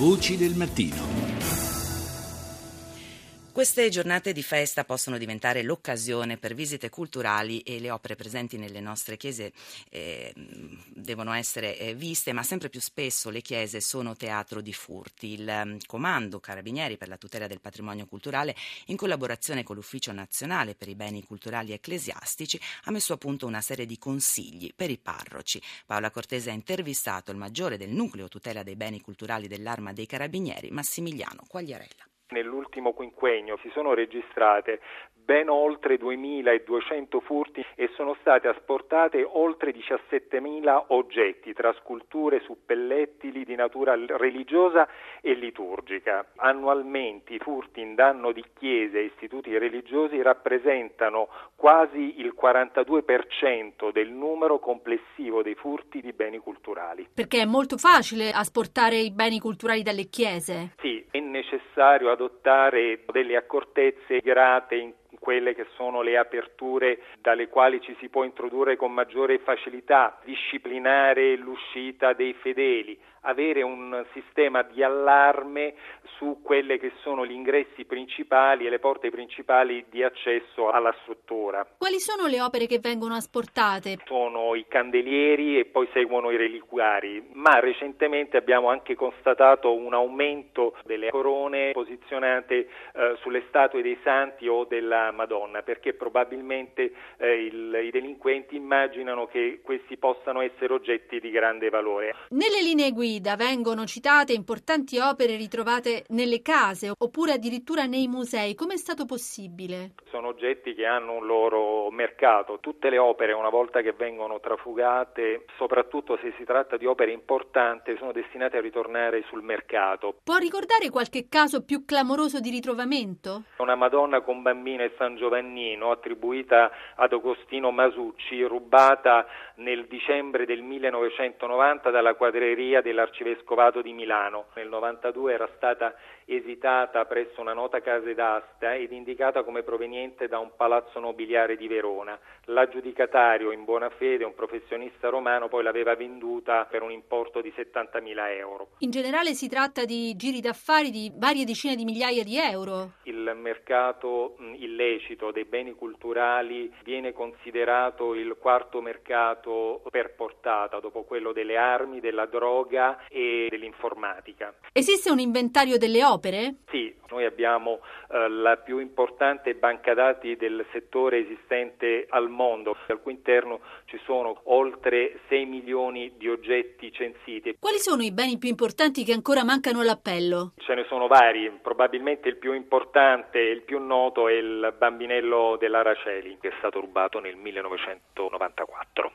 Voci del mattino. Queste giornate di festa possono diventare l'occasione per visite culturali e le opere presenti nelle nostre chiese eh, devono essere eh, viste, ma sempre più spesso le chiese sono teatro di furti. Il um, Comando Carabinieri per la tutela del patrimonio culturale, in collaborazione con l'Ufficio Nazionale per i beni culturali ecclesiastici, ha messo a punto una serie di consigli per i parroci. Paola Cortese ha intervistato il maggiore del nucleo tutela dei beni culturali dell'Arma dei Carabinieri, Massimiliano Quagliarella. Nell'ultimo quinquennio si sono registrate ben oltre 2.200 furti e sono state asportate oltre 17.000 oggetti tra sculture, suppellettili di natura religiosa e liturgica. Annualmente i furti in danno di chiese e istituti religiosi rappresentano quasi il 42% del numero complessivo dei furti di beni culturali. Perché è molto facile asportare i beni culturali dalle chiese? Sì, è necessario adottare delle accortezze grate in quelle che sono le aperture dalle quali ci si può introdurre con maggiore facilità, disciplinare l'uscita dei fedeli, avere un sistema di allarme su quelle che sono gli ingressi principali e le porte principali di accesso alla struttura. Quali sono le opere che vengono asportate? Sono i candelieri e poi seguono i reliquari, ma recentemente abbiamo anche constatato un aumento delle corone posizionate eh, sulle statue dei santi o della Madonna, perché probabilmente eh, il, i delinquenti immaginano che questi possano essere oggetti di grande valore. Nelle linee guida vengono citate importanti opere ritrovate nelle case oppure addirittura nei musei. Come è stato possibile? Sono oggetti che hanno un loro mercato. Tutte le opere, una volta che vengono trafugate, soprattutto se si tratta di opere importanti, sono destinate a ritornare sul mercato. Può ricordare qualche caso più clamoroso di ritrovamento? Una Madonna con bambino e San Giovannino attribuita ad Agostino Masucci, rubata nel dicembre del 1990 dalla quadreria dell'Arcivescovato di Milano. Nel 92 era stata esitata presso una nota casa d'asta ed indicata come proveniente da un palazzo nobiliare di Verona. L'aggiudicatario, in buona fede, un professionista romano, poi l'aveva venduta per un importo di 70.000 euro. In generale si tratta di giri d'affari di varie decine di migliaia di euro. Il mercato illecito dei beni culturali viene considerato il quarto mercato per portata dopo quello delle armi, della droga e dell'informatica. Esiste un inventario delle opere? opere? Sì, noi abbiamo eh, la più importante banca dati del settore esistente al mondo, al cui interno ci sono oltre 6 milioni di oggetti censiti. Quali sono i beni più importanti che ancora mancano all'appello? Ce ne sono vari, probabilmente il più importante e il più noto è il bambinello dell'Araceli, che è stato rubato nel 1994.